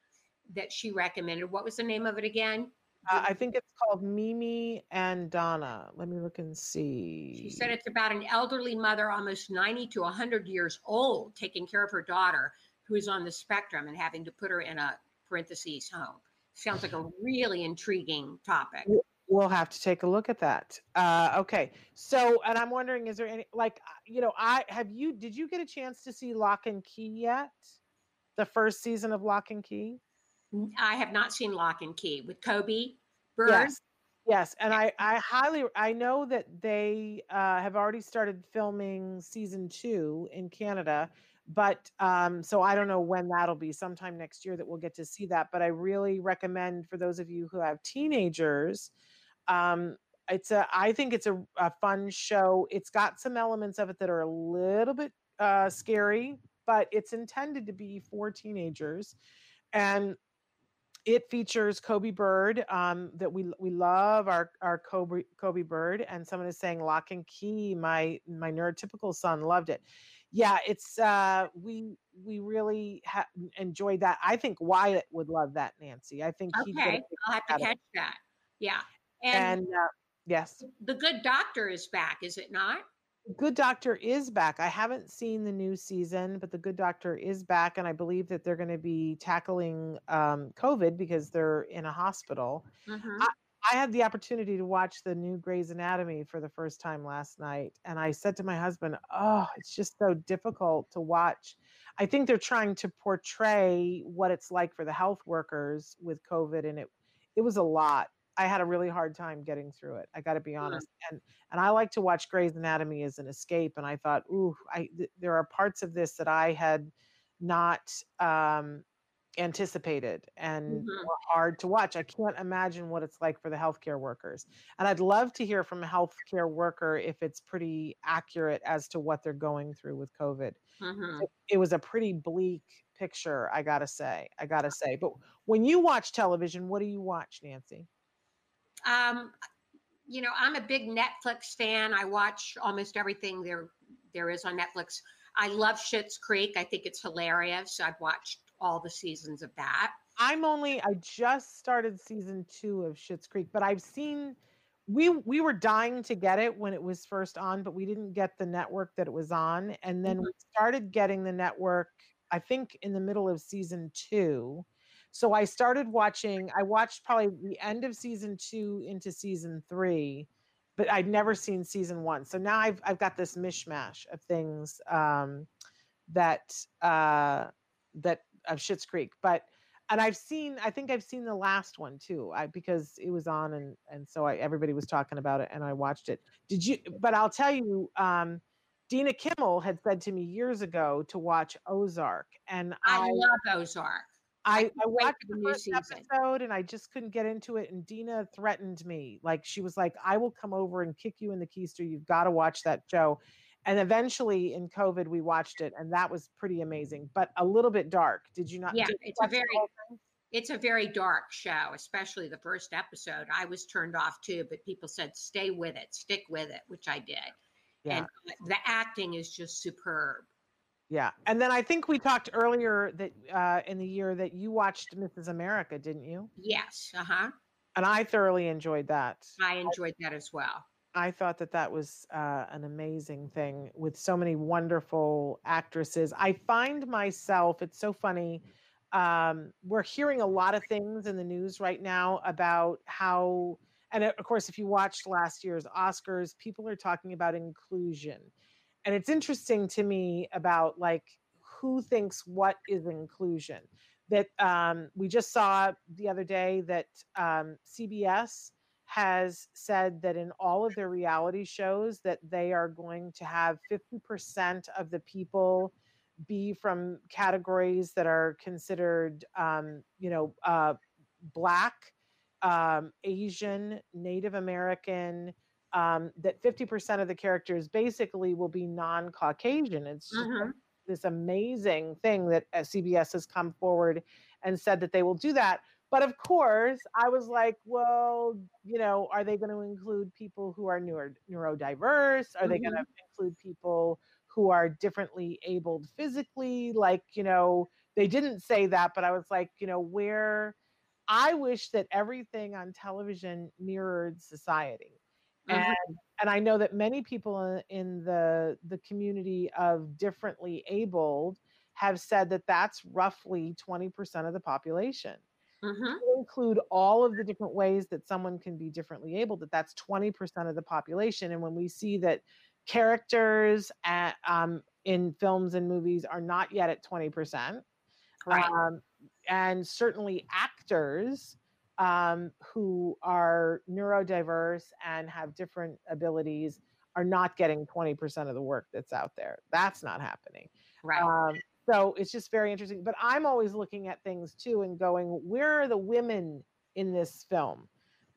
that she recommended. What was the name of it again? Uh, I think it's called Mimi and Dona. Let me look and see. She said it's about an elderly mother, almost 90 to 100 years old, taking care of her daughter who is on the spectrum and having to put her in a parentheses home. Sounds like a really intriguing topic. We'll have to take a look at that. Uh, okay. So, and I'm wondering, is there any like, uh, you know, I have you? Did you get a chance to see Locke and Key yet? The first season of Locke and Key. I have not seen Locke and Key with Coby Bird. Yes. Yes, and I I highly I know that they uh, have already started filming season two in Canada, but um, so I don't know when that'll be. Sometime next year that we'll get to see that. But I really recommend for those of you who have teenagers, um, it's a I think it's a, a fun show. It's got some elements of it that are a little bit uh, scary, but it's intended to be for teenagers, and it features Coby Bird um, that we we love our our Coby Coby Bird and someone is saying Locke and Key my my neurotypical son loved it. Yeah, it's uh we we really ha- enjoyed that. I think Wyatt would love that Nancy. I think he'd get a Okay, I'll have to of it. catch that. Yeah. And, And uh, yes, the good doctor is back, is it not? Good Doctor is back. I haven't seen the new season, but the Good Doctor is back, and I believe that they're going to be tackling um, COVID because they're in a hospital. Mhm. I had the opportunity to watch the new Grey's Anatomy for the first time last night, and I said to my husband, "Oh, it's just so difficult to watch." I think they're trying to portray what it's like for the health workers with COVID, and it it was a lot. I had a really hard time getting through it. I got to be honest, and and I like to watch Grey's Anatomy as an escape. And I thought, ooh, I th- there are parts of this that I had not um, anticipated and Mhm. were hard to watch. I can't imagine what it's like for the healthcare workers. And I'd love to hear from a healthcare worker if it's pretty accurate as to what they're going through with COVID. Mhm. It, it was a pretty bleak picture, I gotta say. I gotta say. But when you watch television, what do you watch, Nancy? Um, you know, I'm a big Netflix fan. I watch almost everything there there is on Netflix. I love Schitt's Creek. I think it's hilarious. I've watched all the seasons of that. I'm only I just started season two of Schitt's Creek, but I've seen we we were dying to get it when it was first on, but we didn't get the network that it was on. And then Mhm. we started getting the network, I think in the middle of season two. So I started watching, I watched probably the end of season two into season three, but I'd never seen season one. So now I've I've got this mishmash of things um that uh that of Schitt's Creek. But and I've seen, I think I've seen the last one too, I because it was on and and so I everybody was talking about it and I watched it. Did you? But I'll tell you, um, Dina Kimmel had said to me years ago to watch Ozark, and I, I love Ozark. I, I watched the first season. episode and I just couldn't get into it. And Dina threatened me, like she was like, "I will come over and kick you in the keister. You've got to watch that show." And eventually, in COVID, we watched it, and that was pretty amazing, but a little bit dark. Did you not? Yeah, you it's a very it's a very dark show, especially the first episode. I was turned off too, but people said stay with it, stick with it, which I did. Yeah. And the acting is just superb. Yeah. And then I think we talked earlier that uh, in the year that you watched Mrs. America, didn't you? Yes, uh huh. And I thoroughly enjoyed that. I enjoyed that as well. I thought that that was uh, an amazing thing with so many wonderful actresses. I find myself, it's so funny. Um, we're hearing a lot of things in the news right now about how, and of course, if you watched last year's Oscars, people are talking about inclusion. And it's interesting to me about like who thinks what is inclusion. That um, we just saw the other day that um, CBS has said that in all of their reality shows that they are going to have 50% of the people be from categories that are considered um, you know uh, black um, asian native american um, that 50% of the characters basically will be non-caucasian it's just Mhm. this amazing thing that uh, cbs has come forward and said that they will do that but of course, I was like, well, you know, are they going to include people who are neuro, neurodiverse? Are they going to include people who are differently abled physically? Like, you know, they didn't say that, but I was like, you know, where I wish that everything on television mirrored society. And and I know that many people in- in the the community of differently abled have said that that's roughly 20% of the population Mhm. include all of the different ways that someone can be differently able that that's 20% of the population and when we see that characters at, um, in films and movies are not yet at 20% Right. um, and certainly actors um, who are neurodiverse and have different abilities are not getting 20% of the work that's out there that's not happening right. um, so it's just very interesting. But I'm always looking at things too and going, where are the women in this film?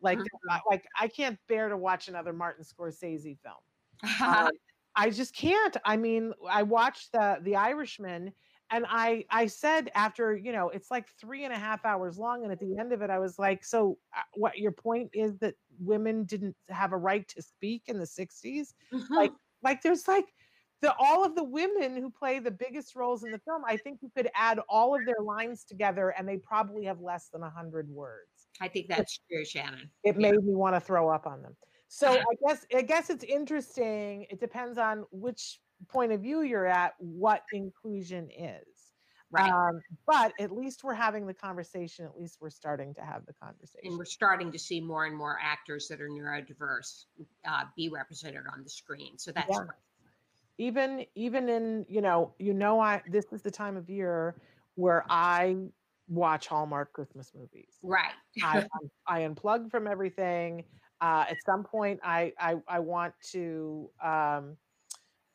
Like, Mhm. Like I can't bear to watch another Martin Scorsese film. Um, I just can't. I mean, I watched the The Irishman, and I I said after you know it's like three and a half hours long, and at the end of it, I was like, so uh, what? Your point is that women didn't have a right to speak in the '60s? like like there's like the all of the women who play the biggest roles in the film i think you could add all of their lines together and they probably have less than 100 words I think that's true, Shannon. it Yeah. made me want to throw up on them so i guess i guess it's interesting it depends on which point of view you're at what inclusion is Right. um, but at least we're having the conversation at least we're starting to have the conversation and we're starting to see more and more actors that are neurodiverse uh, be represented on the screen. So that's Yeah. great. even even in you know you know i this is the time of year where i watch hallmark christmas movies right. I, I unplug from everything uh, at some point I, I i want to um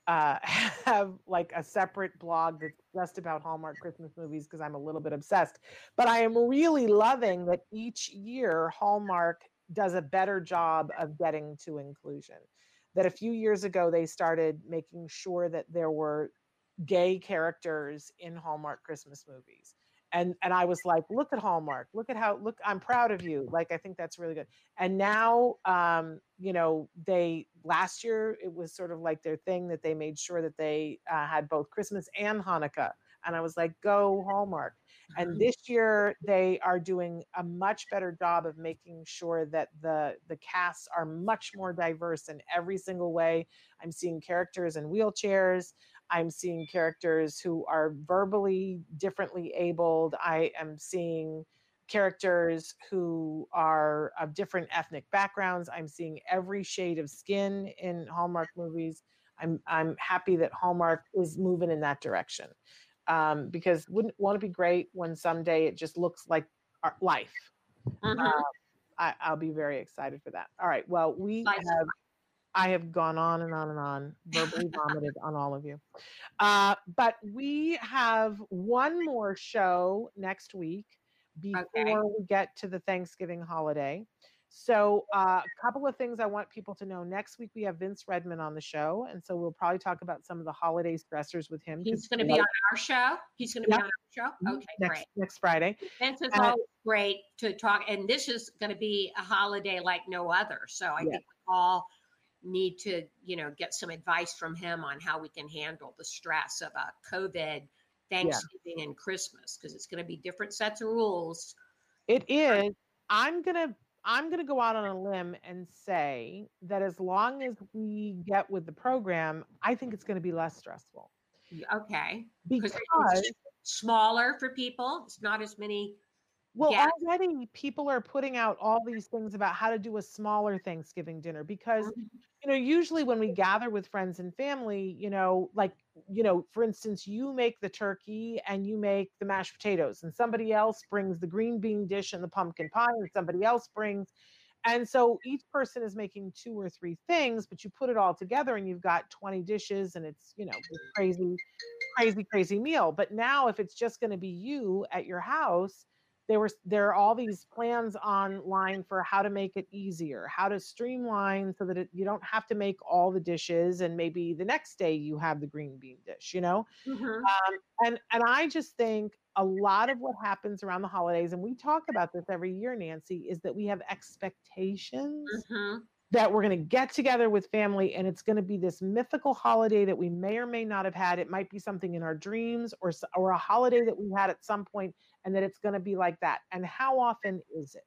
uh have like a separate blog that's just about hallmark christmas movies because i'm a little bit obsessed but i am really loving that each year hallmark does a better job of getting to inclusion that a few years ago they started making sure that there were gay characters in Hallmark Christmas movies. And and I was like, look at Hallmark. Look at how look I'm proud of you. Like I think that's really good. And now um you know, they last year it was sort of like their thing that they made sure that they uh, had both Christmas and Hanukkah. And I was like, go Hallmark. And this year they are doing a much better job of making sure that the the casts are much more diverse in every single way. I'm seeing characters in wheelchairs. I'm seeing characters who are verbally differently abled. I am seeing characters who are of different ethnic backgrounds. I'm seeing every shade of skin in Hallmark movies. I'm I'm happy that Hallmark is moving in that direction um, because wouldn't want to be great when someday it just looks like our life. Mhm. Uh, I, I'll be very excited for that. All right. Well, we have. I have gone on and on and on, verbally vomited on all of you. Uh, but we have one more show next week before Okay. we get to the Thanksgiving holiday. So, uh, a couple of things I want people to know. Next week, we have Vince Redman on the show. And so we'll probably talk about some of the holiday stressors with him. He's going to be on our show. He's going to Yeah. be on our show. Mhm, Okay, next, great. next Friday. Vince is Uh, always great to talk, and this is going to be a holiday like no other. So I Yeah. think we all need to, you know, get some advice from him on how we can handle the stress of a COVID, Thanksgiving, and Christmas because it's going to be different sets of rules. It is. I'm gonna I'm gonna go out on a limb and say that as long as we get with the program, I think it's gonna be less stressful. Okay, Because it's smaller for people. It's not as many. Well, Yeah. already people are putting out all these things about how to do a smaller Thanksgiving dinner because mm-hmm. you know, usually when we gather with friends and family, you know, like, you know, for instance, you make the turkey and you make the mashed potatoes, and somebody else brings the green bean dish and the pumpkin pie, and somebody else brings. And so each person is making two or three things, but you put it all together and you've got 20 dishes and it's, you know, crazy, crazy, crazy meal. But now, if it's just going to be you at your house, there was there are all these plans online for how to make it easier how to streamline so that it, you don't have to make all the dishes and maybe the next day you have the green bean dish you know Mhm. um, and and i just think a lot of what happens around the holidays and we talk about this every year nancy is that we have expectations Mhm. that we're going to get together with family and it's going to be this mythical holiday that we may or may not have had it might be something in our dreams or or a holiday that we had at some point and that it's going to be like that and how often is it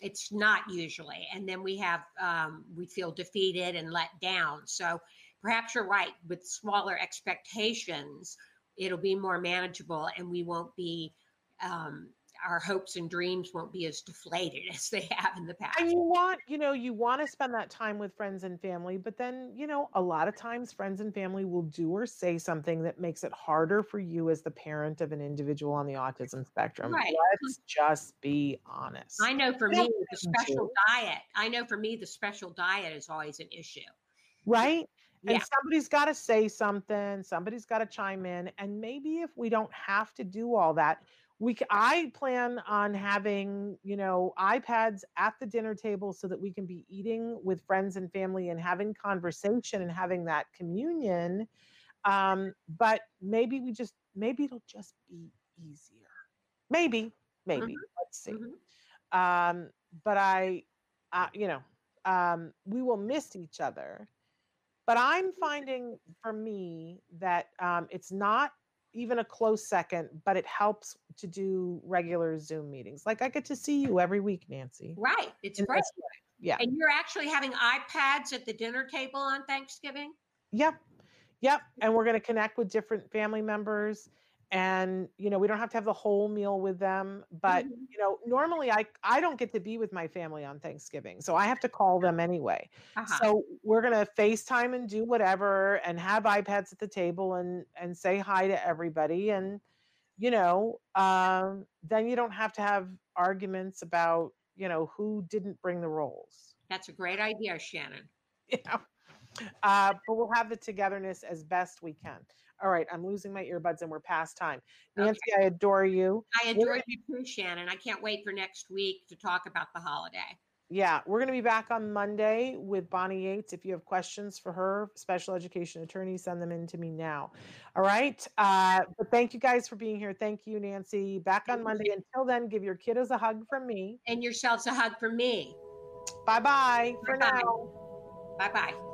It's not usually. And then we have, um, we feel defeated and let down. So perhaps you're right. With smaller expectations, it'll be more manageable and we won't be, um, our hopes and dreams won't be as deflated as they have in the past. and you want you know you want to spend that time with friends and family but then you know a lot of times friends and family will do or say something that makes it harder for you as the parent of an individual on the autism spectrum Right. let's just be honest I know for me, the special diet, I know for me, the special diet is always an issue. right Yeah. and somebody's got to say something somebody's got to chime in and maybe if we don't have to do all that we i plan on having you know ipads at the dinner table so that we can be eating with friends and family and having conversation and having that communion um but maybe we just maybe it'll just be easier. Maybe maybe. Let's see. Mhm. um but i uh, you know um we will miss each other but i'm finding for me that um it's not even a close second but it helps to do regular zoom meetings like i get to see you every week nancy Right. It's in great. yeah And you're actually having iPads at the dinner table on Thanksgiving? Yep. Yep. And we're going to connect with different family members. And, you know, we don't have to have the whole meal with them. But, Mhm. you know, normally I, I don't get to be with my family on Thanksgiving. So I have to call them anyway. Uh-huh. So we're going to FaceTime and do whatever and have iPads at the table and, and say hi to everybody. And, you know, um, then you don't have to have arguments about, you know, who didn't bring the rolls. That's a great idea, Shannon. yeah. Uh, but we'll have the togetherness as best we can. All right, I'm losing my earbuds and we're past time. Okay. Nancy, I adore you. I adore you too, Shannon. I can't wait for next week to talk about the holiday. Yeah, we're going to be back on Monday with Bonnie Yates. If you have questions for her, special education attorney, send them in to me now. All right. Uh, but thank you guys for being here. Thank you, Nancy. Back on Monday. Until then, give your kiddos a hug from me. And yourselves a hug from me. Bye bye for now. Bye bye.